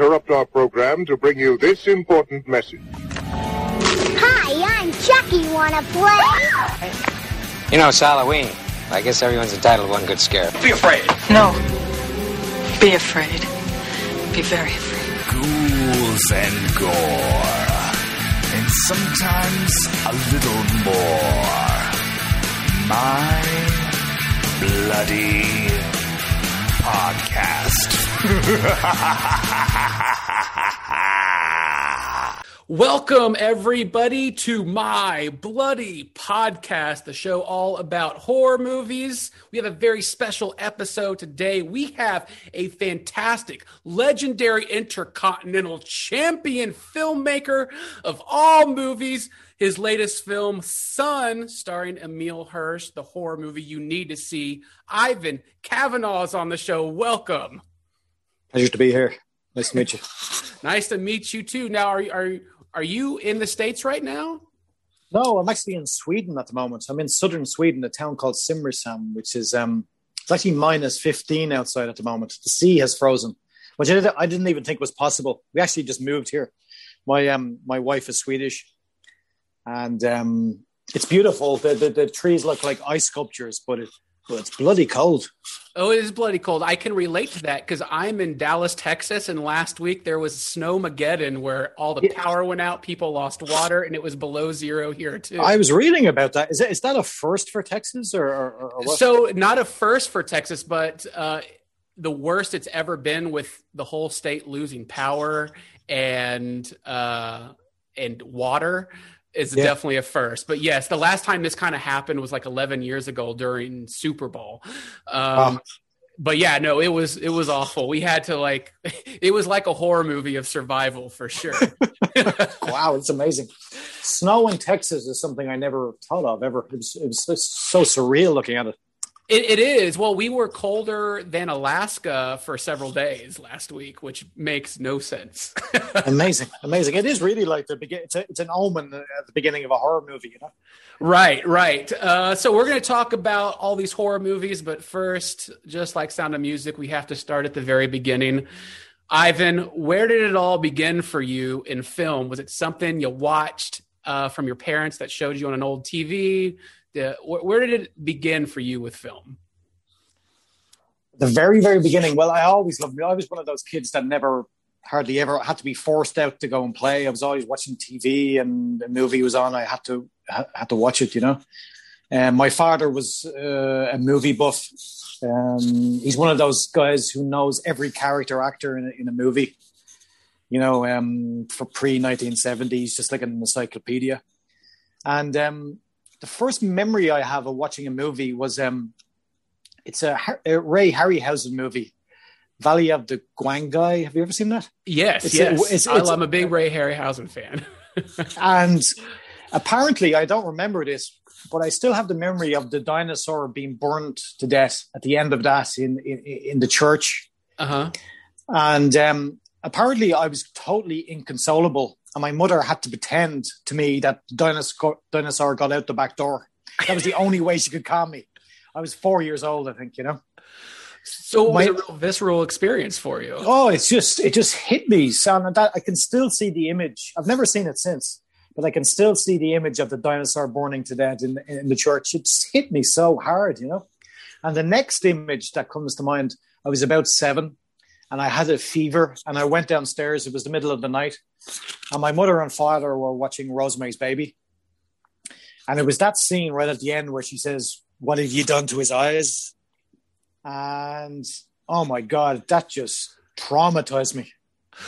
we interrupt our program to bring you this important message. Hi, I'm Chucky. Wanna play? You know, it's Halloween. I guess everyone's entitled to one good scare. Be afraid. No. Be afraid. Be very afraid. ghouls and gore, and sometimes a little more. My bloody podcast. Welcome, everybody, to my bloody podcast, the show all about horror movies. We have a very special episode today. We have a fantastic, legendary intercontinental champion filmmaker of all movies. His latest film, Son, starring Emile Hirsch, the horror movie you need to see. Ivan Kavanagh is on the show. Welcome. Pleasure to be here. Nice to meet you. nice to meet you too. Now, are are are you in the states right now? No, I'm actually in Sweden at the moment. I'm in southern Sweden, a town called Simrishamn, which is um, it's actually minus 15 outside at the moment. The sea has frozen, which I, I didn't even think was possible. We actually just moved here. My um, my wife is Swedish, and um, it's beautiful. The, the, the trees look like ice sculptures, but it, well, it's bloody cold. Oh, it is bloody cold. I can relate to that because I'm in Dallas, Texas, and last week there was snowmageddon where all the yeah. power went out, people lost water, and it was below zero here too. I was reading about that. Is that is that a first for Texas or, or, or? So not a first for Texas, but uh, the worst it's ever been with the whole state losing power and uh, and water is yeah. definitely a first. But yes, the last time this kind of happened was like 11 years ago during Super Bowl. Um, oh. But yeah, no, it was it was awful. We had to like, it was like a horror movie of survival for sure. wow, it's amazing. Snow in Texas is something I never thought of ever. It was, it was so surreal looking at it. It, it is. Well, we were colder than Alaska for several days last week, which makes no sense. amazing, amazing. It is really like the begin. It's, it's, an omen at the beginning of a horror movie, you know. Right, right. Uh, so we're going to talk about all these horror movies, but first, just like Sound of Music, we have to start at the very beginning. Ivan, where did it all begin for you in film? Was it something you watched uh, from your parents that showed you on an old TV? The, where did it begin for you with film? The very, very beginning. Well, I always loved. Me. I was one of those kids that never, hardly ever had to be forced out to go and play. I was always watching TV, and a movie was on. I had to had to watch it. You know. And my father was uh, a movie buff. Um, he's one of those guys who knows every character actor in a, in a movie. You know, um, for pre 1970s, just like an encyclopedia. And um, the first memory I have of watching a movie was um, it's a, a Ray Harryhausen movie, Valley of the Gwangi. Have you ever seen that? Yes, it's yes. A, it's, it's, I'm a big Ray Harryhausen fan. and apparently, I don't remember this, but I still have the memory of the dinosaur being burnt to death at the end of that in in, in the church. Uh huh. And um, apparently, I was totally inconsolable and my mother had to pretend to me that dinosaur dinosaur got out the back door. That was the only way she could calm me. I was four years old, I think, you know. So my, it was a real visceral experience for you. Oh, it's just it just hit me, son. That I can still see the image. I've never seen it since, but I can still see the image of the dinosaur burning to death in, in the church. It just hit me so hard, you know. And the next image that comes to mind, I was about seven, and I had a fever, and I went downstairs. It was the middle of the night, and my mother and father were watching Rosemary's Baby. And it was that scene right at the end where she says, What have you done to his eyes? And oh my God, that just traumatized me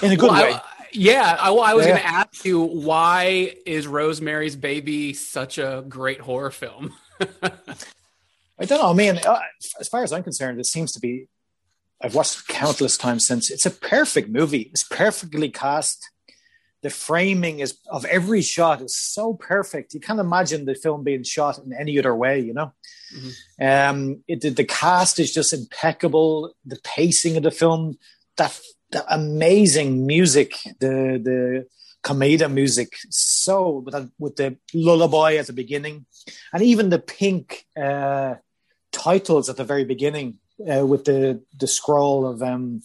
in a good well, way. I, yeah, I, well, I was yeah. going to ask you why is Rosemary's Baby such a great horror film? I don't know. I mean, uh, as far as I'm concerned, it seems to be. I've watched countless times since. It's a perfect movie. It's perfectly cast the framing is of every shot is so perfect. You can't imagine the film being shot in any other way, you know. Mm-hmm. Um, it, the, the cast is just impeccable. The pacing of the film, that, the amazing music, the the Komeda music, so with, the, with the lullaby at the beginning, and even the pink uh, titles at the very beginning uh, with the the scroll of um,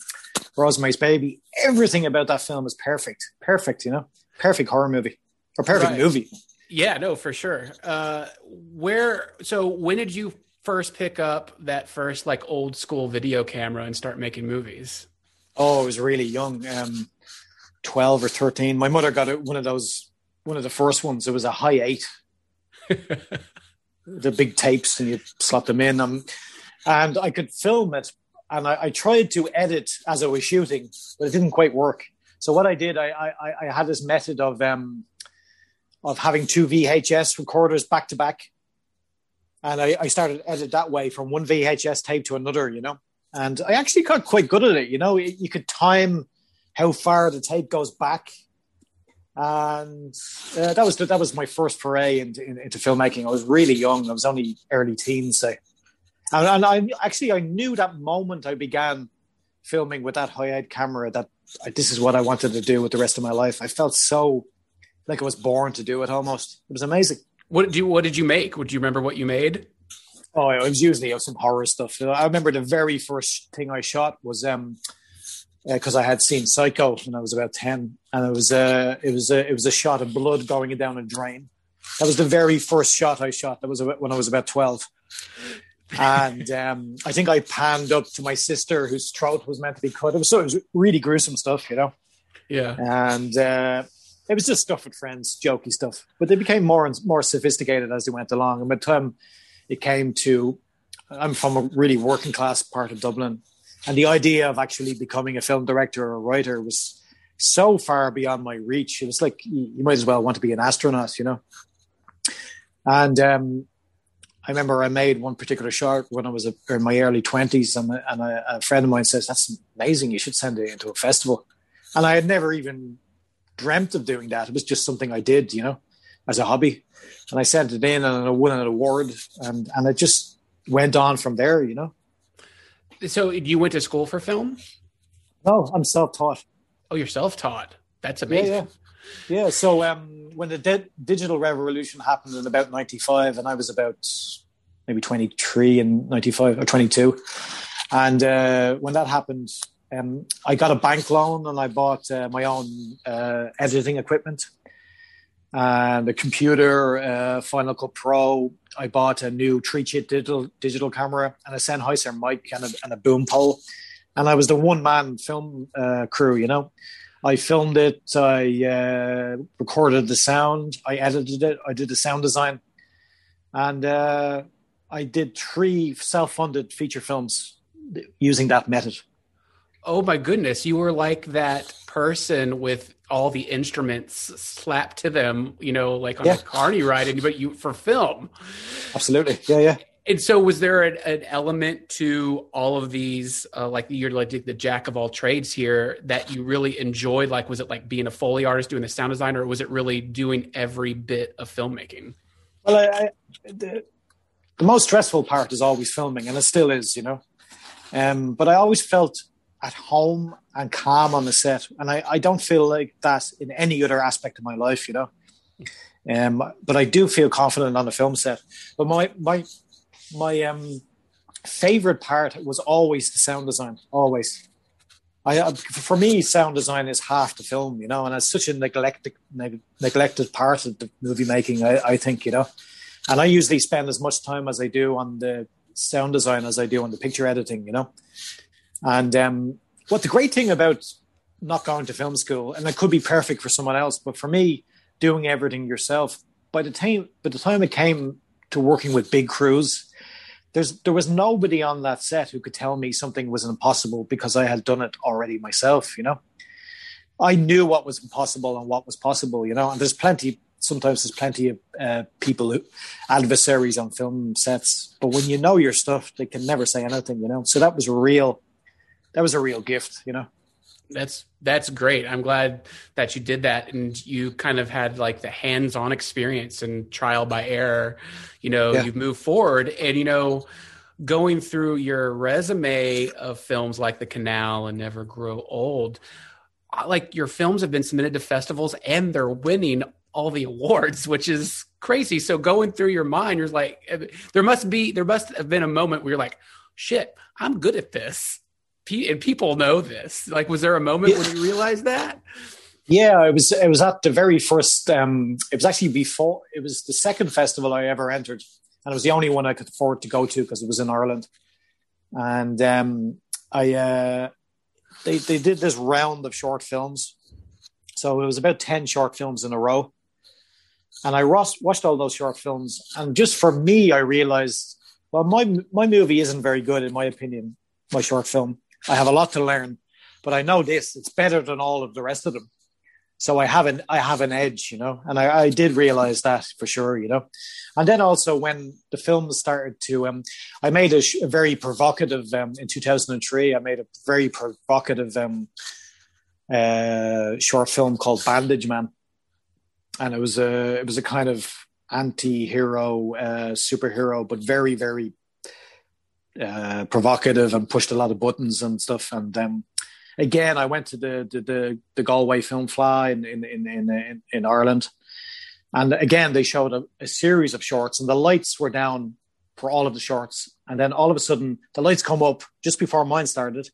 Rosemary's Baby. everything about that film is perfect. Perfect, you know, perfect horror movie or perfect Right. movie. Yeah, no, for sure. Uh, where? So when did you first pick up that first like old school video camera and start making movies? Oh, I was really young, um, twelve or thirteen. My mother got one of those, one of the first ones. It was a Hi8, the big tapes, and you slot them in. Um, and I could film it, and I, I tried to edit as I was shooting, but it didn't quite work. So what I did, I I, I had this method of um, of having two VHS recorders back to back, and I, I started edit that way from one VHS tape to another. You know, and I actually got quite good at it. You know, you could time how far the tape goes back, and uh, that was that was my first foray into, into filmmaking. I was really young; I was only early teens, say, and, and I actually I knew that moment I began filming with that high-end camera that I, this is what I wanted to do with the rest of my life. I felt so like I was born to do it. Almost, it was amazing. What did you What did you make? Would you remember what you made? Oh, it was usually some horror stuff. I remember the very first thing I shot was um because I had seen Psycho when I was about ten, and it was uh, it was a it was a shot of blood going down a drain. That was the very first shot I shot. That was when I was about twelve, and um, I think I panned up to my sister whose throat was meant to be cut. It was so it was really gruesome stuff, you know, Yeah. and uh, it was just stuff with friends, jokey stuff. But they became more and more sophisticated as they went along, and by the time it came to, I'm from a really working class part of Dublin, and the idea of actually becoming a film director or a writer was so far beyond my reach. It was like you you might as well want to be an astronaut, you know. And um, I remember I made one particular shot when I was in my early twenties, and, a, and a, a friend of mine says, "That's amazing. You should send it into a festival." And I had never even dreamt of doing that. It was just something I did, you know, as a hobby. And I sent it in, and I won an award, and and it just went on from there, you know. So you went to school for film? No, I'm self-taught. Oh, you're self taught. That's amazing. yeah. Yeah, so um, when the di- digital revolution happened in about 95, and I was about maybe 23 and 95 or 22. And uh, when that happened, um, I got a bank loan and I bought uh, my own uh, editing equipment and a computer, uh, Final Cut Pro. I bought a new three chip digital digital camera and a Sennheiser mic and a, and a boom pole. And I was the one man film uh, crew, you know. I filmed it. I uh, recorded the sound. I edited it. I did the sound design, and uh, I did three self-funded feature films using that method. Oh my goodness, you were like that person with all the instruments slapped to them, you know, like on Yeah. a carny ride, and but you for film. Absolutely, yeah, yeah. And so, was there an, an element to all of these, uh, like you're like the jack of all trades here, that you really enjoyed? Like, was it like being a foley artist, doing the sound design, or was it really doing every bit of filmmaking? Well, I, I, the, the most stressful part is always filming, and it still is, you know. Um, but I always felt at home and calm on the set, and I, I don't feel like that in any other aspect of my life, you know. Um, but I do feel confident on the film set. But my my my um favorite part was always the sound design, always. I, uh, for me, sound design is half the film, you know, and it's such a neglected neg- neglected part of the movie making. I, I think, you know, and I usually spend as much time as I do on the sound design as I do on the picture editing, you know. And um, what the great thing about not going to film school, and it could be perfect for someone else, but for me, doing everything yourself. By the time, by the time it came to working with big crews, there's there was nobody on that set who could tell me something was impossible because I had done it already myself. You know, I knew what was impossible and what was possible. You know, and there's plenty. Sometimes there's plenty of uh, people who adversaries on film sets, but when you know your stuff, they can never say anything. You know, so that was real, that was a real gift. You know. That's that's great. I'm glad that you did that and you kind of had like the hands-on experience and trial by error. You know, Yeah. you've moved forward and you know, going through your resume of films like The Canal and Never Grow Old, uh, like your films have been submitted to festivals and they're winning all the awards, which is crazy. So going through your mind, you're like, there must be, there must have been a moment where you're like, shit, I'm good at this. And people know this. Like, was there a moment when you realized that? Yeah, it was. It was at the very first. Um, it was actually before. It was the second festival I ever entered, and it was the only one I could afford to go to because it was in Ireland. And um, I, uh, they they did this round of short films, so it was about ten short films in a row. And I watched all those short films, and just for me, I realized, well, my my movie isn't very good in my opinion. My short film, I have a lot to learn, but I know this: it's better than all of the rest of them so I have an I have an edge, you know, and I, I did realize that for sure, you know. And then also when the film started to, um, I made a, sh- a very provocative um, in 2003. I made a very provocative um, uh, short film called Bandage Man, and it was a it was a kind of anti-hero uh, superhero, but very very uh, provocative and pushed a lot of buttons and stuff. And um, again, I went to the the the, the Galway Film Fleadh in in in in, in Ireland, and again they showed a, a, series of shorts, and the lights were down for all of the shorts, and then all of a sudden the lights come up just before mine started,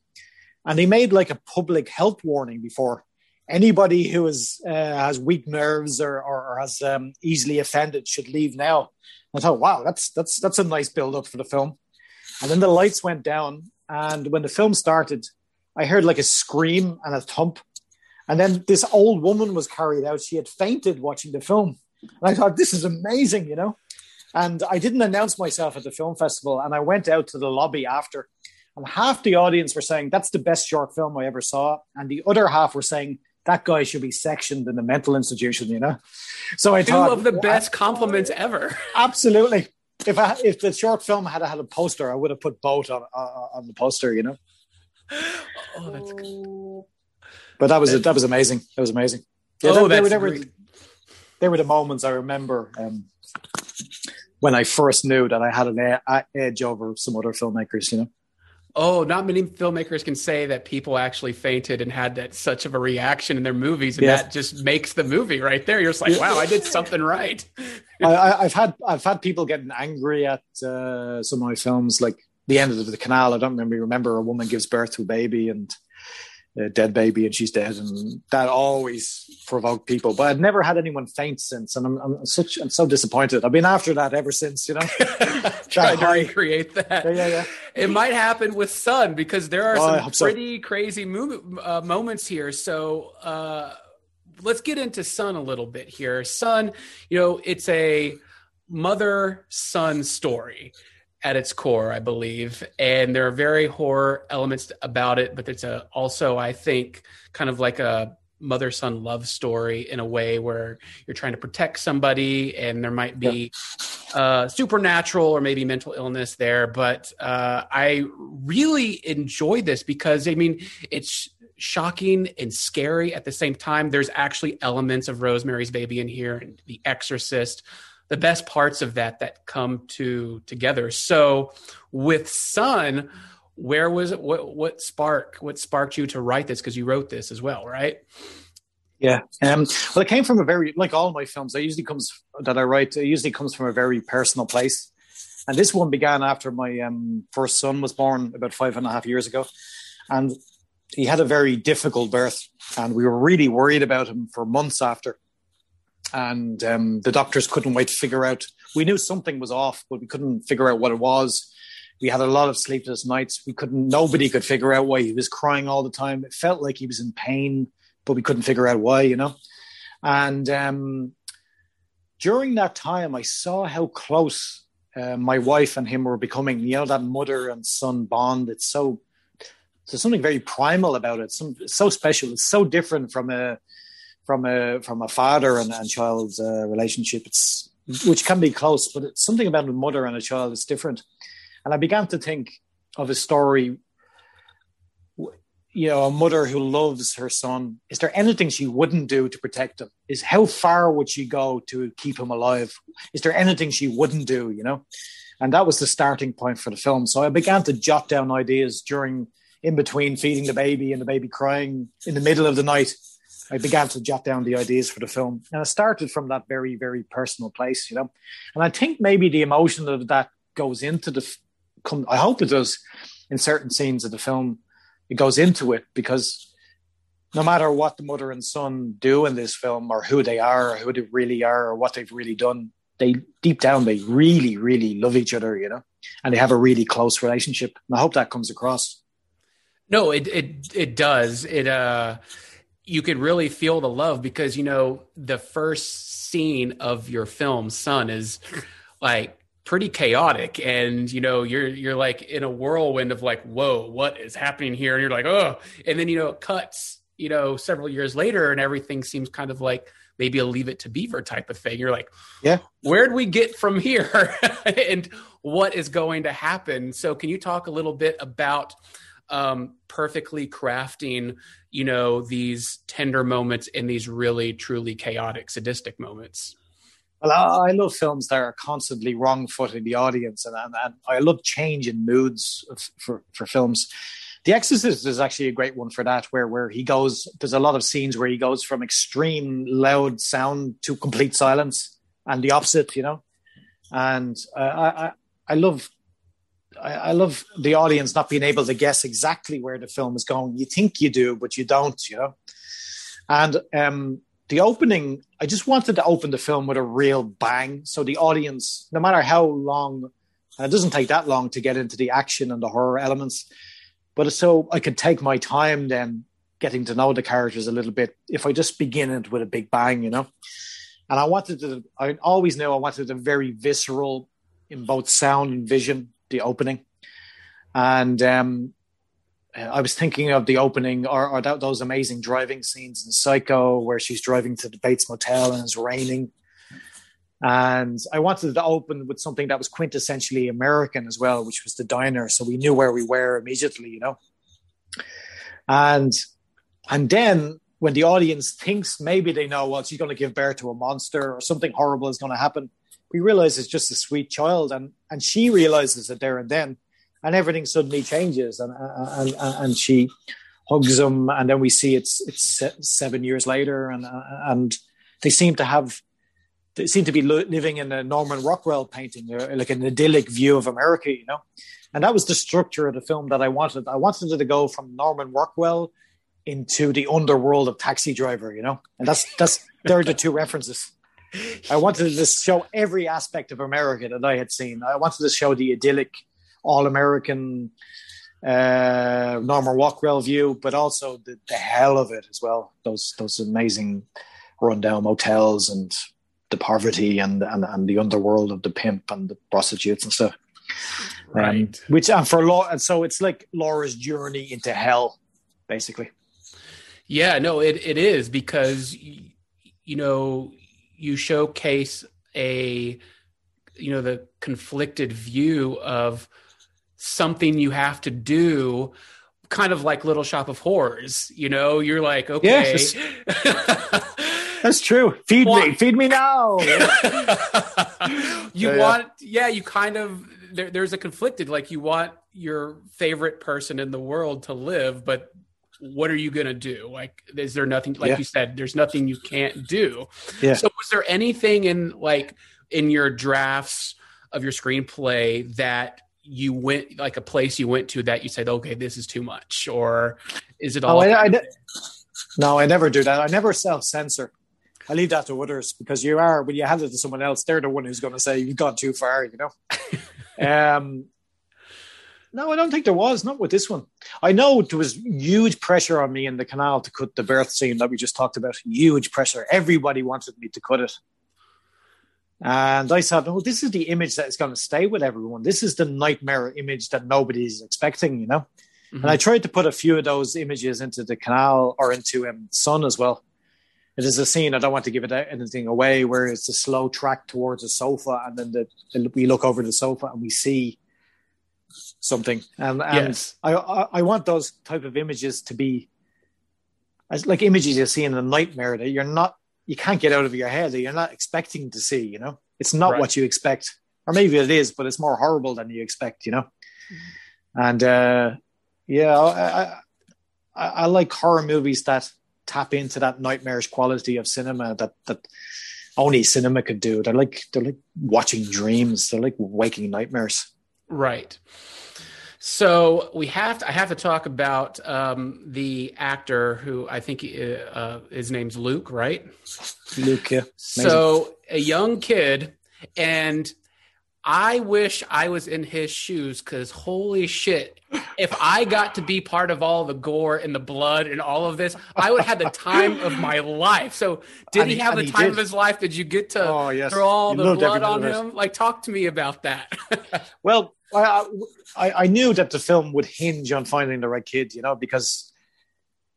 and they made like a public health warning before anybody who is uh, has weak nerves or or, or has um, easily offended should leave now. I thought, wow, that's that's that's a nice build up for the film. And then the lights went down, and when the film started, I heard like a scream and a thump. And then this old woman was carried out. She had fainted watching the film. And I thought, this is amazing, you know? And I didn't announce myself at the film festival. And I went out to the lobby after. And half the audience were saying, that's the best short film I ever saw. And the other half were saying, that guy should be sectioned in a mental institution, you know? So I Two thought. of the best compliments ever. Absolutely. If I, if the short film had had a poster, I would have put both on, uh, on the poster, you know? Oh, that's cool. But that was that was amazing. That was amazing. Yeah, oh, they, that's they, were, they, were, they were the moments I remember um, when I first knew that I had an edge over some other filmmakers. You know. Oh, not many filmmakers can say that people actually fainted and had that such of a reaction in their movies, and that just makes the movie right there. You're just like, wow, I did something right. I, have had I've had people getting angry at uh, some of my films, like the end of the canal. I don't remember. Remember, a woman gives birth to a baby and a dead baby, and she's dead, and that always provoked people. But I've never had anyone faint since, and I'm, I'm such I'm so disappointed. I've been after that ever since. You know, trying to recreate that. Yeah, yeah, yeah. It might happen with Son because there are Oh, some hope so. pretty crazy mo- uh, moments here. So. Uh, Let's get into Son a little bit here. Son you know, it's a mother son story at its core, I believe. And there are very horror elements about it, but it's a, also, I think, kind of like a mother son love story in a way where you're trying to protect somebody and there might be uh, supernatural or maybe mental illness there. But uh, I really enjoyed this because, I mean, it's shocking and scary at the same time. There's actually elements of Rosemary's Baby in here and The Exorcist the best parts of that that come to together. So with Son, where was it? What what spark? What sparked you to write this? Because you wrote this as well, right? Yeah. Um, well, it came from a very like all my films. It usually comes that I write. It usually comes from a very personal place. And this one began after my um, first son was born about five and a half years ago, and he had a very difficult birth, and we were really worried about him for months after and um, the doctors couldn't wait to figure out. We knew something was off, but we couldn't figure out what it was. We had a lot of sleepless nights. We couldn't. Nobody could figure out why he was crying all the time. It felt like he was in pain, but we couldn't figure out why. You know, and um, during that time, I saw how close uh, my wife and him were becoming. You know, that mother and son bond. It's so. There's something very primal about it. Some so special. It's so different from a from a from a father and, and child's uh, relationship. It's which can be close, but it's something about a mother and a child is different. And I began to think of a story. You know, a mother who loves her son. Is there anything she wouldn't do to protect him? Is how far would she go to keep him alive? Is there anything she wouldn't do? You know, and that was the starting point for the film. So I began to jot down ideas during, in between feeding the baby and the baby crying in the middle of the night I began to jot down the ideas for the film. And I started from that very, very personal place, you know. And I think maybe the emotion of that goes into the, come, I hope it does in certain scenes of the film, it goes into it because no matter what the mother and son do in this film or who they are or who they really are or what they've really done they deep down they really really love each other you know and they have a really close relationship and i hope that comes across no it it it does it uh you could really feel the love because you know the first scene of your film son is like pretty chaotic. And you know you're you're like in a whirlwind of like whoa what is happening here? And you're like oh and then you know it cuts you know several years later and everything seems kind of like maybe a leave it to beaver type of thing. You're like yeah. Where'd we get from here? And what is going to happen? So can you talk a little bit about um, perfectly crafting you know these tender moments in these really truly chaotic sadistic moments well, I, I love films that are constantly wrong-footing the audience, and, and, and I love change in moods for for films. The Exorcist is actually a great one for that, where where he goes. There's a lot of scenes where he goes from extreme loud sound to complete silence, and the opposite, you know. And uh, I I love I, I love the audience not being able to guess exactly where the film is going. You think you do, but you don't, you know. And um, the opening, I just wanted to open the film with a real bang. So the audience, no matter how long, and it doesn't take that long to get into the action and the horror elements, but so I could take my time then getting to know the characters a little bit if I just begin it with a big bang, you know. And I wanted to, I always knew I wanted a very visceral in both sound and vision, the opening. And um, I was thinking of the opening or, or that, those amazing driving scenes in Psycho where she's driving to the Bates Motel and it's raining. And I wanted to open with something that was quintessentially American as well, which was the diner. So we knew where we were immediately, you know. And and then when the audience thinks maybe they know, well, she's going to give birth to a monster or something horrible is going to happen, we realize it's just a sweet child, and and she realizes it there and then and everything suddenly changes, and and and she hugs him, and then we see it's it's seven years later, and and they seem to have they seem to be living in a Norman Rockwell painting, uh, like an idyllic view of America, you know. And that was the structure of the film that I wanted. I wanted it to go from Norman Rockwell into the underworld of Taxi Driver, you know. And that's that's they're the two references. I wanted to show every aspect of America that I had seen. I wanted to show the idyllic all American uh, Norman Rockwell view, but also the, the hell of it as well. Those those amazing rundown motels and the poverty and, and and the underworld of the pimp and the prostitutes and stuff. Um, right. Um, which and for Laura, and so it's like Laura's journey into hell, basically. Yeah, no, it it is because you know you showcase a you know the conflicted view of something you have to do kind of like little shop of horrors you know? You're like okay. Yes. that's true. Feed want- me feed me now. You want yeah you kind of there, there's a conflicted like you want your favorite person in the world to live but what are you going to do like is there nothing like yeah. you said there's nothing you can't do yeah. so was there anything in like in your drafts of your screenplay that you went like a place you went to that you said, okay, this is too much, or is it all? Oh, I, I, no, I never do that. I never self censor. I leave that to others because you are when you hand it to someone else, they're the one who's going to say you've gone too far. You know. um, no, I don't think there was. Not with this one. I know there was huge pressure on me in the canal to cut the birth scene that we just talked about. Huge pressure. Everybody wanted me to cut it. And I said, oh, this is the image that is going to stay with everyone. This is the nightmare image that nobody's expecting, you know? Mm-hmm. And I tried to put a few of those images into the canal or into um, Son as well. It is a scene, I don't want to give it anything away, where it's a slow track towards a sofa, and then the, the, we look over the sofa and we see something. And, and yes. I, I, want those type of images to be as like images you see in a nightmare that you're not you can't get out of your head that you're not expecting to see. You know, it's not right. what you expect, or maybe it is, but it's more horrible than you expect. You know, mm-hmm. and uh, yeah, I, I, I like horror movies that tap into that nightmarish quality of cinema that that only cinema could do. They're like they're like watching dreams. They're like waking nightmares. Right. So we have to. I have to talk about um, the actor who I think uh, his name's Luke, right? Luke, yeah. So a young kid, and I wish I was in his shoes because holy shit, if I got to be part of all the gore and the blood and all of this, I would have the time of my life. So, did And he have the he time did. of his life? Did you get to Oh, yes. throw all He the blood on minute of it. him? Like, talk to me about that. Well, I, I I knew that the film would hinge on finding the right kid, you know, because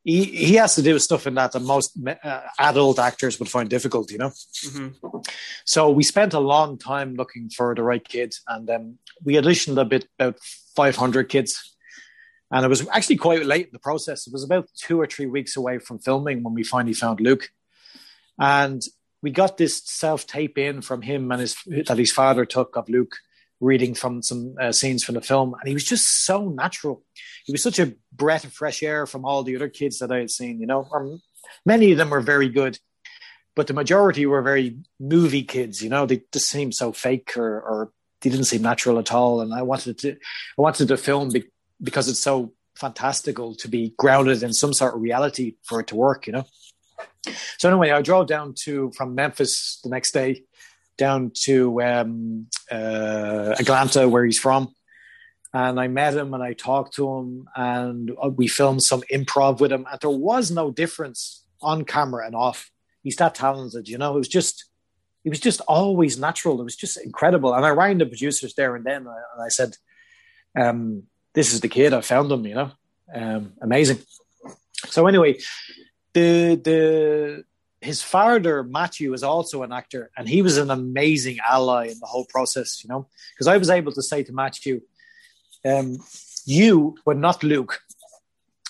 he he has to do stuff in that that most uh, adult actors would find difficult, you know. Mhm. So we spent a long time looking for the right kid, and um, we auditioned a bit about 500 kids, and it was actually quite late in the process. It was about two or three weeks away from filming when we finally found Luke, and we got this self tape in from him and his that his father took of Luke reading from some uh, scenes from the film, and he was just so natural. He was such a breath of fresh air from all the other kids that I had seen. You know, or many of them were very good, but the majority were very movie kids. You know, they just seemed so fake or, or they didn't seem natural at all. And I wanted to, I wanted to film be, because it's so fantastical to be grounded in some sort of reality for it to work. You know. So anyway, I drove down to from Memphis the next day down to um, uh, Atlanta, where he's from. And I met him and I talked to him and uh, we filmed some improv with him. And there was no difference on camera and off. He's that talented, you know. It was just, it was just always natural. It was just incredible. And I rang the producers there and then, uh, and I said, um, "This is the kid. I found him. You know, um, amazing." So anyway, the the his father Matthew is also an actor, and he was an amazing ally in the whole process. You know, because I was able to say to Matthew, um, "You, but not Luke,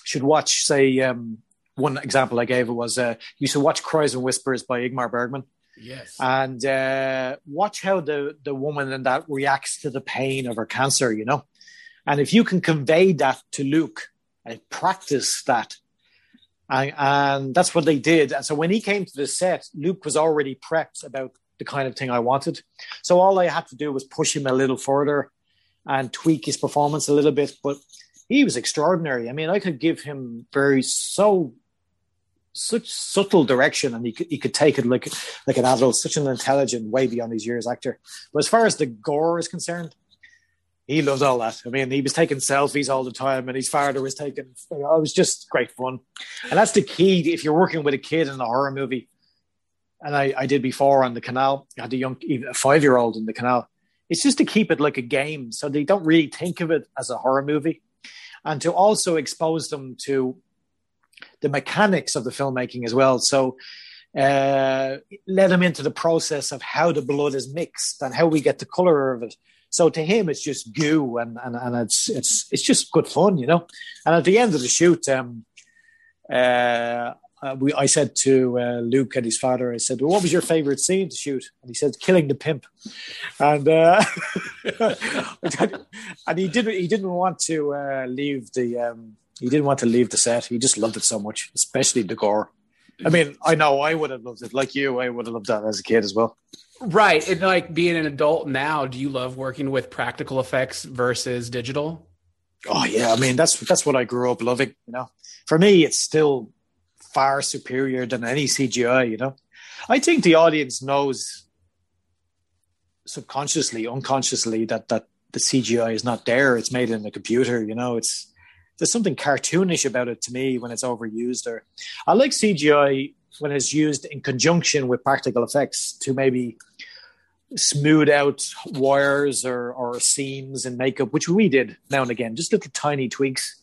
should watch." Say um, one example I gave was uh, you should watch "Cries and Whispers" by Ingmar Bergman yes. and uh, watch how the the woman in that reacts to the pain of her cancer. You know, and if you can convey that to Luke and practice that, and, and that's what they did. And so when he came to the set, Luke was already prepped about the kind of thing I wanted. So all I had to do was push him a little further and tweak his performance a little bit, but. He was extraordinary. I mean, I could give him very so such subtle direction, and he could, he could take it like like an adult, such an intelligent, way beyond his years actor. But as far as the gore is concerned, he loves all that. I mean, he was taking selfies all the time, and his father was taking. You know, it was just great fun, and that's the key. If you're working with a kid in a horror movie, and I, I did before on the canal, I had a young, a five year old in the canal. It's just to keep it like a game, so they don't really think of it as a horror movie, and to also expose them to the mechanics of the filmmaking as well. So uh, let them into the process of how the blood is mixed and how we get the color of it. So to him, it's just goo, and and, and it's it's it's just good fun, you know. And at the end of the shoot, um, uh, we I said to uh, Luke and his father, I said, well, "What was your favorite scene to shoot?" And he said, "Killing the pimp," and uh, and he didn't he didn't want to uh, leave the um, he didn't want to leave the set. He just loved it so much, especially the gore. I mean, I know I would have loved it, like you. I would have loved that as a kid as well. Right. And like being an adult now, do you love working with practical effects versus digital? Oh yeah, I mean that's that's what I grew up loving. You know, for me, it's still far superior than any CGI. You know, I think the audience knows subconsciously, unconsciously that that the CGI is not there. It's made in the computer. You know, it's there's something cartoonish about it to me when it's overused. Or I like CGI when it's used in conjunction with practical effects to maybe smooth out wires or, or seams in makeup, which we did now and again, just little tiny tweaks.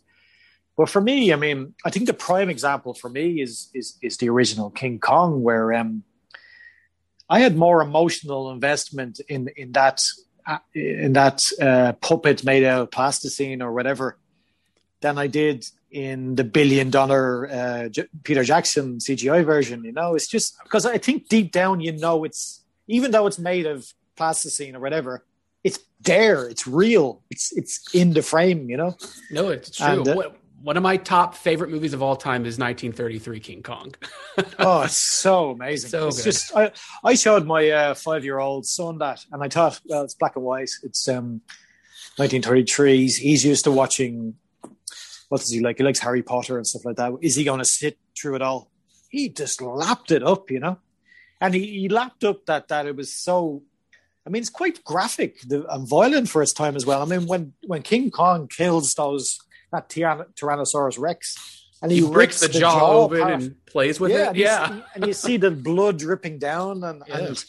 But for me, I mean, I think the prime example for me is is is the original King Kong, where um, I had more emotional investment in in that uh, in that uh, puppet made out of plasticine or whatever than I did in the billion dollar uh, J- Peter Jackson CGI version. You know, it's just because I think deep down, you know, it's even though it's made of plasticine or whatever, it's there, it's real, it's it's in the frame. You know, No, it's true. And, uh, What- One of my top favorite movies of all time is 1933 King Kong. oh, it's so amazing. So it's good. just I, I showed my uh, five year old son that, and I thought, well, it's black and white. It's um, 1933. He's, he's used to watching. What does he like? He likes Harry Potter and stuff like that. Is he going to sit through it all? He just lapped it up, you know, and he, he lapped up that that it was so. I mean, it's quite graphic and violent for its time as well. I mean, when when King Kong kills those that Tyrannosaurus Rex, and he, he breaks the, the, jaw, jaw open apart. and plays with yeah, it. Yeah, and you, see, and you see the blood dripping down, and, yeah. and,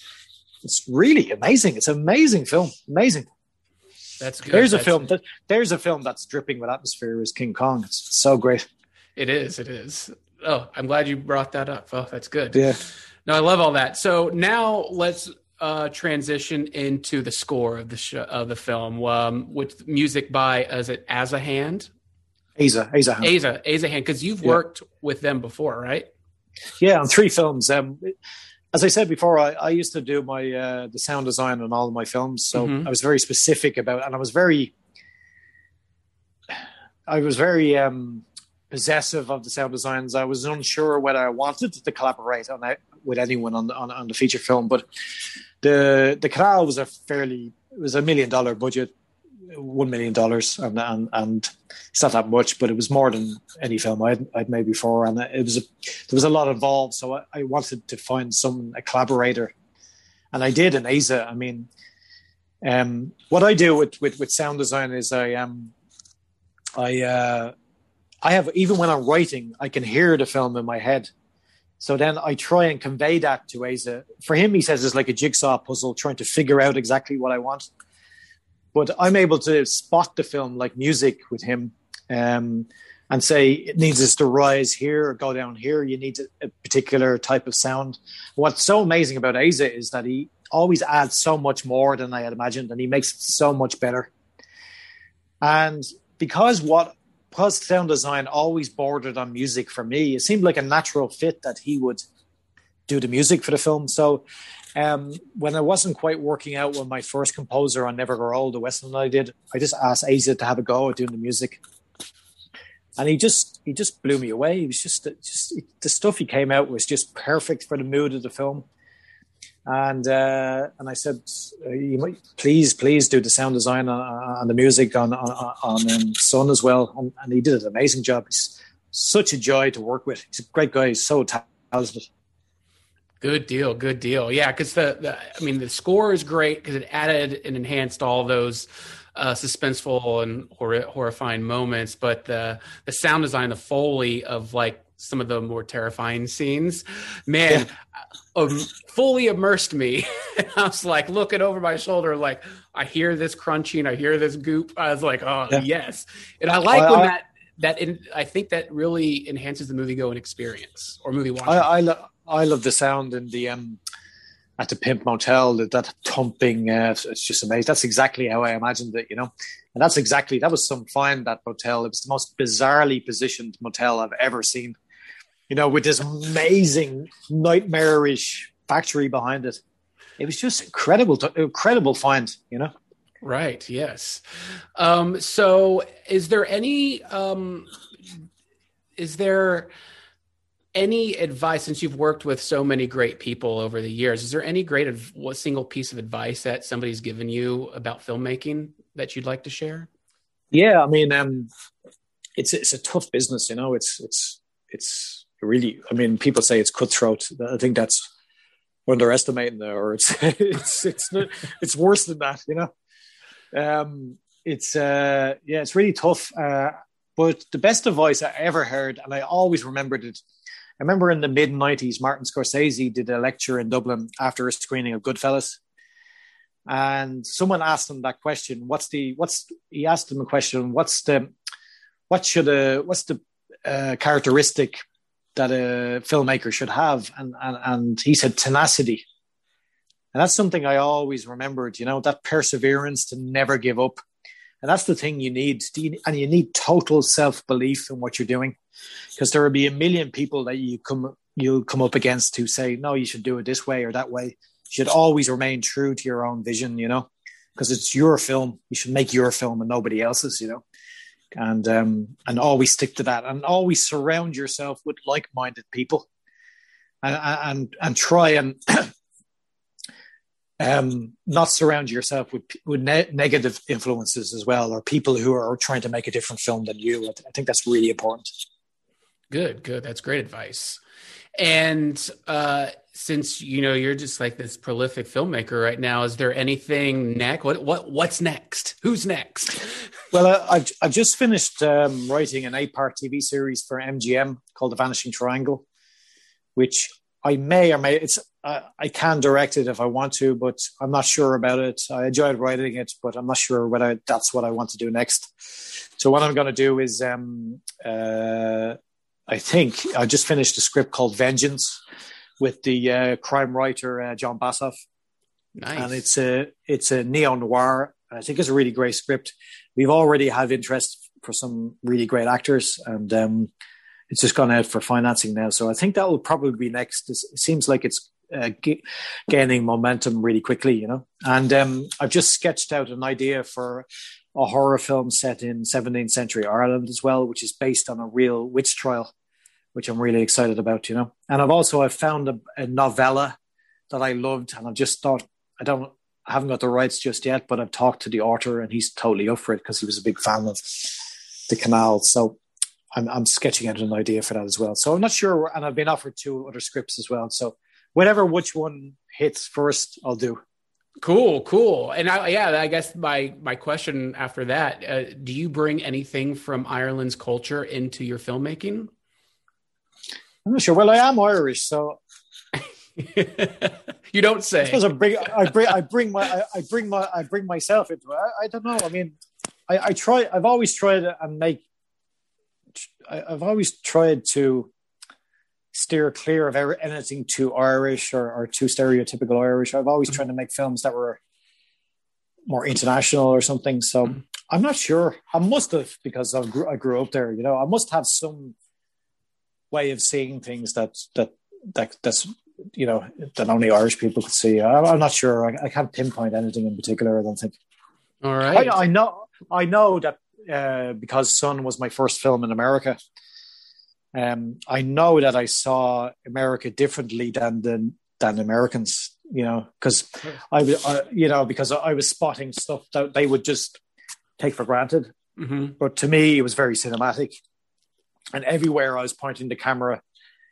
it's really amazing. It's an amazing film. Amazing. That's good. There's that's a film. That, there's a film that's dripping with atmosphere. Is King Kong? It's so great. It is. It is. Oh, I'm glad you brought that up. Oh, that's good. Yeah. No, I love all that. So now let's uh, transition into the score of the of the film um, with music by is it Aza Hand? Aza, Aza, Hand. Aza, Aza Hand, because you've Yeah. worked with them before, right? Yeah, on three films. Um, as I said before, I, I used to do my uh, the sound design on all of my films, so Mhm. I was very specific about, and I was very, I was very um, possessive of the sound designs. I was unsure whether I wanted to collaborate on it with anyone on the, on, on the feature film, but the the canal was a fairly it was a million dollar budget, one million dollars, and, and and it's not that much, but it was more than any film I'd, I'd made before, and it was a, there was a lot involved. So I, I wanted to find some a collaborator, and I did in Aza. I mean, um, what I do with, with with sound design is I um I uh, I have even when I'm writing, I can hear the film in my head. So then I try and convey that to Aza. For him, he says it's like a jigsaw puzzle, trying to figure out exactly what I want. But I'm able to spot the film like music with him um, and say it needs us to rise here or go down here. You need a, particular type of sound. What's so amazing about Aza is that he always adds so much more than I had imagined, and he makes it so much better. And because what because sound design always bordered on music for me, it seemed like a natural fit that he would do the music for the film. So um, when I wasn't quite working out with my first composer on Never Grow Old, the Western I did, I just asked Aza to have a go at doing the music. And he just he just blew me away. He was just just the stuff he came out was just perfect for the mood of the film. And uh, and I said, uh, you might, please please do the sound design on the music on on, on um, Son as well. And, and he did an amazing job. He's such a joy to work with. He's a great guy. He's so talented. Good deal, good deal. Yeah, because the, the I mean the score is great because it added and enhanced all those uh, suspenseful and hor- horrifying moments, but the the sound design, the foley of like some of the more terrifying scenes, man, um, fully immersed me. I was like looking over my shoulder, like I hear this crunching, I hear this goop. I was like, oh Yeah. yes, and I like I- when I- that that in, I think that really enhances the movie going experience or movie watching. I I, lo- I love the sound in the um at the Pimp Motel that, that thumping. Uh, it's just amazing. That's exactly how I imagined it, you know. And that's exactly that was some find that motel. It was the most bizarrely positioned motel I've ever seen. You know, with this amazing nightmarish factory behind it. It was just incredible, incredible find. You know. Right. Yes. Um, so, is there any? Um, is there any advice since you've worked with so many great people over the years? Is there any great what single piece of advice that somebody's given you about filmmaking that you'd like to share? Yeah, I mean, um, it's it's a tough business, you know. It's it's it's really. I mean, people say it's cutthroat. I think that's underestimating it, or it's it's it's not, it's worse than that, you know. Um, it's uh, yeah, it's really tough. Uh, but the best advice I ever heard, and I always remembered it. I remember in the mid '90s, Martin Scorsese did a lecture in Dublin after a screening of Goodfellas, and someone asked him that question what's the what's he asked him a question what's the what should a what's the uh, characteristic that a filmmaker should have? And, and and he said tenacity. And that's something i always remembered you know that perseverance to never give up and that's the thing you need. And you need total self-belief in what you're doing. Because there will be a million people that you come you'll come up against who say no you should do it this way or that way. You should always remain true to your own vision, you know, because it's your film. You should make your film and nobody else's, you know, and um, and always stick to that, and always surround yourself with like-minded people, and and and try and um, not surround yourself with with ne- negative influences as well, or people who are trying to make a different film than you. I think that's really important. Good, good. That's great advice. And uh, since you know you're just like this prolific filmmaker right now, is there anything next? What what what's next? Who's next? Well, uh, I've I've just finished um, writing an eight part TV series for MGM called The Vanishing Triangle, which I may or may it's uh, I can direct it if I want to, but I'm not sure about it. I enjoyed writing it, but I'm not sure whether that's what I want to do next. So what I'm going to do is, um, uh, I think I just finished a script called Vengeance with the uh, crime writer uh, Jon Bassoff, Nice. and it's a it's a neo noir. I think it's a really great script. We've already have interest for some really great actors, and um, it's just gone out for financing now. So I think that will probably be next. It seems like it's uh, g- gaining momentum really quickly, you know. And um, I've just sketched out an idea for a horror film set in 17th century Ireland as well, which is based on a real witch trial, which I'm really excited about, you know. And I've also I've found a, a novella that I loved, and I've just thought I don't. I haven't got the rights just yet, but I've talked to the author and he's totally up for it because he was a big fan of the canal. So I'm, I'm sketching out an idea for that as well. So I'm not sure, and I've been offered two other scripts as well. So whatever which one hits first, I'll do. Cool, cool. And I, yeah, I guess my my question after that: uh, Do you bring anything from Ireland's culture into your filmmaking? I'm not sure. Well, I am Irish, so you don't I say. suppose I bring, I bring, I bring my, I, I bring my, I bring myself into it. I, I don't know. I mean, I, I try. I've always tried and make. I've always tried to steer clear of anything too Irish or, or too stereotypical Irish. I've always tried to make films that were more international or something. So I'm not sure. I must have because I grew, I grew up there. You know, I must have some way of seeing things that that that that's you know that only Irish people could see. I, I'm not sure. I, I can't pinpoint anything in particular. I don't think. All right. I, I know. I know that uh, because Son was my first film in America. Um, I know that I saw America differently than the, than Americans. You know, because I, was- I, you know, because I was spotting stuff that they would just take for granted. hmm But to me, it was very cinematic, and everywhere I was pointing the camera,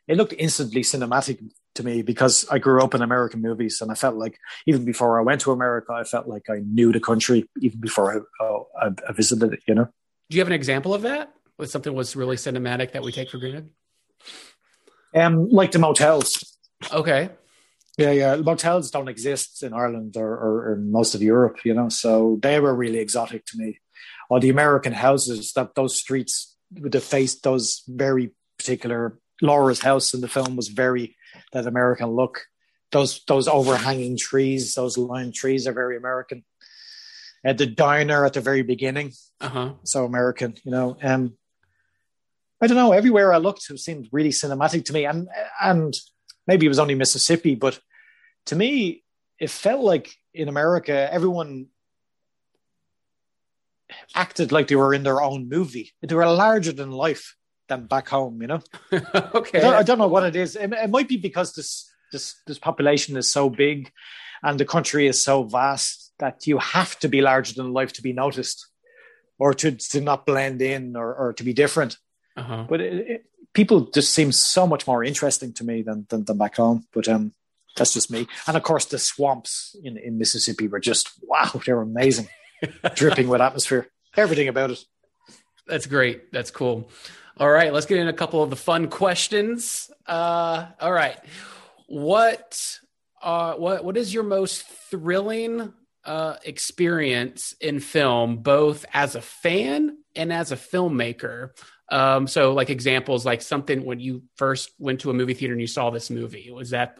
it looked instantly cinematic to me because I grew up in American movies, and I felt like even before I went to America, I felt like I knew the country even before I, oh, I, I visited it. You know, Do you have an example of that? With something was really cinematic that we take for granted? um, like the motels. Okay. Yeah, yeah, motels don't exist in Ireland or, or, or most of Europe. You know, so they were really exotic to me. Or the American houses, that those streets with the face, those very particular. Laura's house in the film was very that American look. Those those overhanging trees, those lime trees are very American. At the diner at the very beginning, Uh huh. so American, you know. Um, I don't know. Everywhere I looked, it seemed really cinematic to me, and and maybe it was only Mississippi, but to me, it felt like in America, everyone acted like they were in their own movie. They were larger than life than back home, you know. okay. I don't, I don't know what it is. It, it might be because this this this population is so big, and the country is so vast that you have to be larger than life to be noticed, or to to not blend in, or or to be different. Uh-huh. But it, it, people just seem so much more interesting to me than than, than back home. But um, that's just me. And of course, the swamps in in Mississippi were just wow, they were amazing, dripping with atmosphere. Everything about it. That's great. That's cool. All right, let's get in a couple of the fun questions. Uh, all right, what uh, what what is your most thrilling uh, experience in film, both as a fan and as a filmmaker? Um, so, like examples, like something when you first went to a movie theater and you saw this movie, was that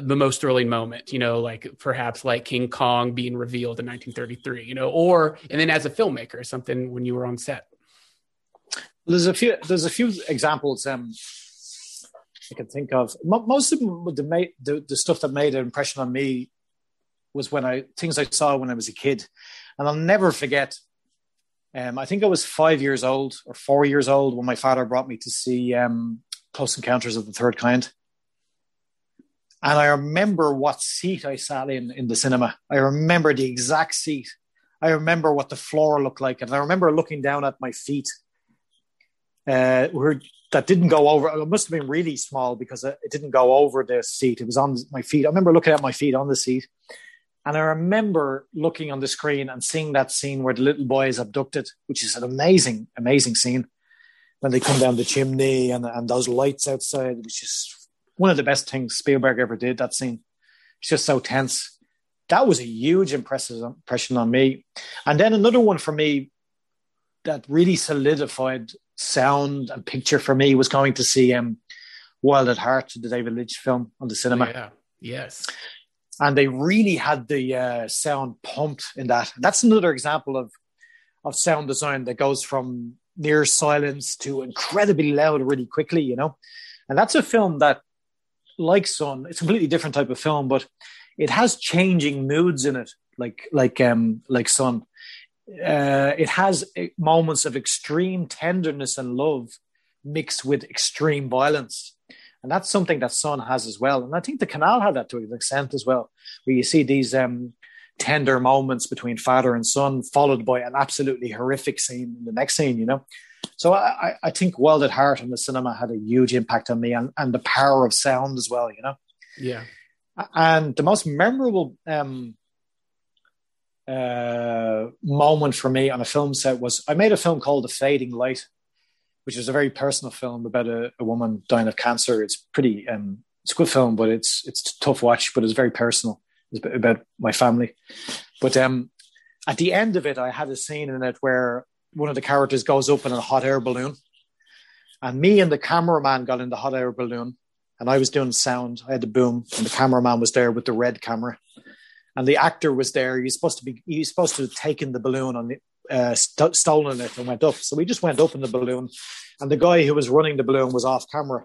the most thrilling moment? You know, like perhaps like King Kong being revealed in 1933. You know, or and then as a filmmaker, something when you were on set. There's a few. There's a few examples um, I can think of. Mo- Most of the the stuff that made an impression on me was when I things I saw when I was a kid, and I'll never forget. Um, I think I was five years old or four years old when my father brought me to see um, Close Encounters of the Third Kind, And I remember what seat I sat in in the cinema. I remember the exact seat. I remember what the floor looked like, and I remember looking down at my feet. Uh, that didn't go over. It must have been really small because it didn't go over the seat. It was on my feet. I remember looking at my feet on the seat, and I remember looking on the screen and seeing that scene where the little boy is abducted, which is an amazing, amazing scene when they come down the chimney and, and those lights outside, which is one of the best things Spielberg ever did. That scene, it's just so tense. That was a huge impression on me. And then another one for me that really solidified sound and picture for me was going to see um, Wild at Heart, the David Lynch film on the cinema. Yeah. Yes. And they really had the uh, sound pumped in that. That's another example of of sound design that goes from near silence to incredibly loud really quickly, you know. And that's a film that, like Son, it's a completely different type of film, but it has changing moods in it, like like um like Son uh, it has uh, moments of extreme tenderness and love mixed with extreme violence. And that's something that Son has as well. And I think the canal had that to an extent as well, where you see these um, tender moments between father and son, followed by an absolutely horrific scene in the next scene, you know? So I, I think Wild at Heart and the cinema had a huge impact on me and, and the power of sound as well, you know? Yeah. And the most memorable um, uh, moment for me on a film set was I made a film called The Fading Light, which is a very personal film about a, a woman dying of cancer. It's pretty, um, it's a good film, but it's it's tough watch, but it's very personal. It's about my family. But um, at the end of it, I had a scene in it where one of the characters goes up in a hot air balloon, and me and the cameraman got in the hot air balloon, and I was doing sound. I had the boom, and the cameraman was there with the red camera and the actor was there. He's supposed to be. He's supposed to have taken the balloon on the, uh, st- stolen it and went up. So we just went up in the balloon, and the guy who was running the balloon was off camera.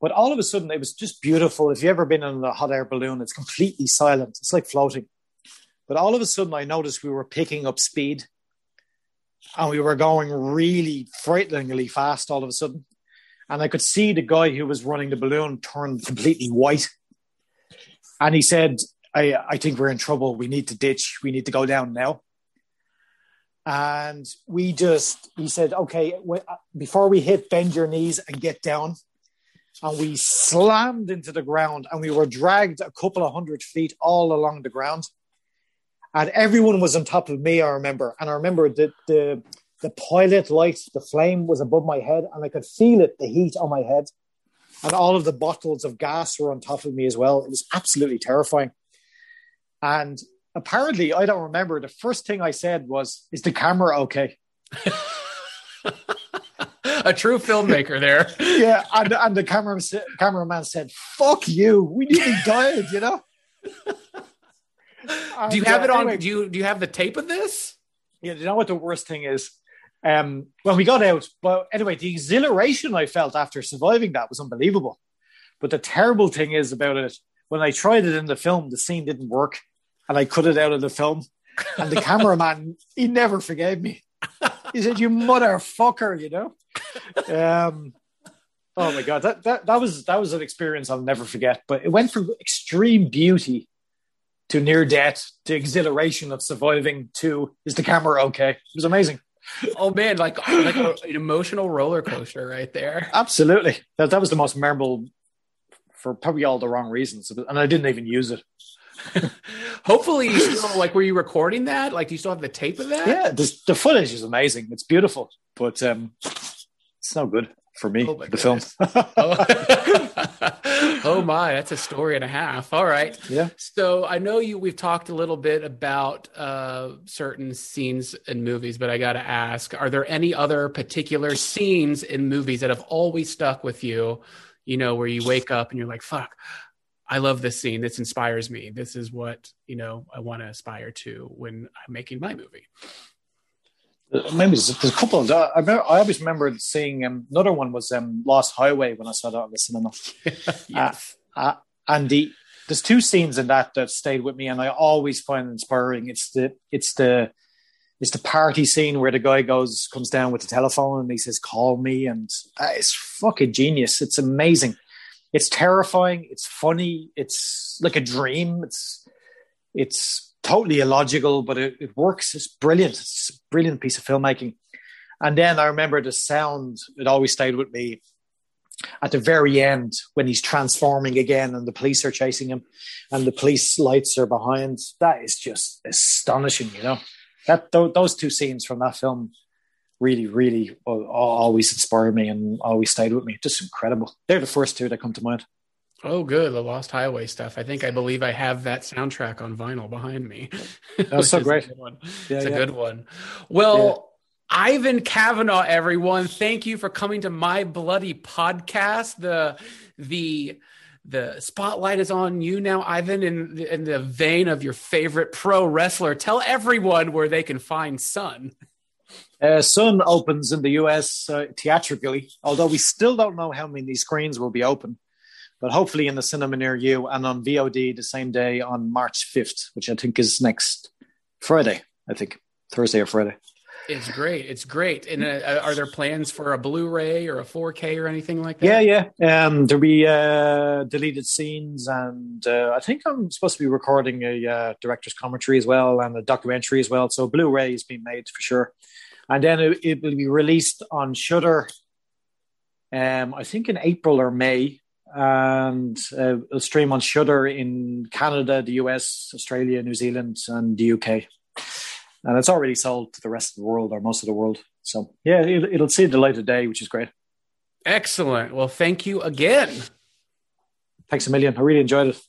But all of a sudden, it was just beautiful. If you've ever been in a hot air balloon, it's completely silent. It's like floating. But all of a sudden, I noticed we were picking up speed, and we were going really frighteningly fast. All of a sudden, and I could see the guy who was running the balloon turn completely white. And he said, I, I think we're in trouble. We need to ditch. We need to go down now. And we just, we said, okay, uh, before we hit, bend your knees and get down. And we slammed into the ground and we were dragged a couple of hundred feet all along the ground. And everyone was on top of me, I remember. And I remember that the, the pilot light, the flame was above my head and I could feel it, the heat on my head. And all of the bottles of gas were on top of me as well. It was absolutely terrifying. And apparently, I don't remember. The first thing I said was, "Is the camera okay?" a true filmmaker there. yeah, and, and the camera, cameraman said, "Fuck you, we nearly died," you know. do you have uh, it on? Anyway, do you do you have the tape of this? Yeah, you know what the worst thing is? Um, when we got out, but anyway, the exhilaration I felt after surviving that was unbelievable. But the terrible thing is about it, when I tried it in the film, the scene didn't work and I cut it out of the film. And the cameraman, he never forgave me. He said, "You motherfucker," you know. Um, oh my god, that, that that was that was an experience I'll never forget. But it went from extreme beauty to near death to exhilaration of surviving to is the camera okay? It was amazing. Oh man, like like an emotional roller coaster right there. Absolutely, that that was the most memorable for probably all the wrong reasons, and I didn't even use it. Hopefully, you still like. Were you recording that? Like, do you still have the tape of that? Yeah, the, the footage is amazing. It's beautiful, but um, it's no good for me. Oh the film. oh. oh my, that's a story and a half. All right. Yeah. So I know you. We've talked a little bit about uh, certain scenes in movies, but I got to ask: Are there any other particular scenes in movies that have always stuck with you? You know, where you wake up and you're like, "Fuck." I love this scene. This inspires me. This is what you know I want to aspire to when I'm making my movie. Uh, maybe there's, a couple. Of, I, remember, I always remember seeing um, another one was um, Lost Highway when I saw that at the cinema. yes. Uh, uh, and the there's two scenes in that that stayed with me, and I always find inspiring. It's the it's the it's the party scene where the guy goes comes down with the telephone and he says, "Call me," and uh, it's fucking genius. It's amazing it's terrifying. It's funny. It's like a dream. It's it's totally illogical, but it, it works. It's brilliant. It's a brilliant piece of filmmaking. And then I remember the sound. It always stayed with me at the very end when he's transforming again and the police are chasing him and the police lights are behind. That is just astonishing, you know. That th- those two scenes from that film really, really always inspired me and always stayed with me. Just incredible. They're the first two that come to mind. Oh, good. The Lost Highway stuff. I think I believe I have that soundtrack on vinyl behind me. That's oh, so great. one. Yeah, it's yeah. a good one. Well, yeah. Ivan Kavanagh, everyone, thank you for coming to my bloody podcast. The the the spotlight is on you now, Ivan, in in the vein of your favorite pro wrestler. Tell everyone where they can find Son. Uh, Son opens in the US uh, theatrically, although we still don't know how many screens will be open. But hopefully in the cinema near you and on VOD the same day on March 5th, which I think is next Friday, I think, Thursday or Friday. It's great. It's great. And uh, are there plans for a Blu-ray or a 4K or anything like that? Yeah, yeah. Um, there'll be uh, deleted scenes, and uh, I think I'm supposed to be recording a uh, director's commentary as well and a documentary as well. So Blu-ray is being made for sure and then it, it will be released on Shudder. Um, I think in April or May, and uh, it'll stream on Shudder in Canada, the US, Australia, New Zealand, and the UK. And it's already sold to the rest of the world or most of the world. So yeah, it'll, it'll see the light of day, which is great. Excellent. Well, thank you again. Thanks a million. I really enjoyed it.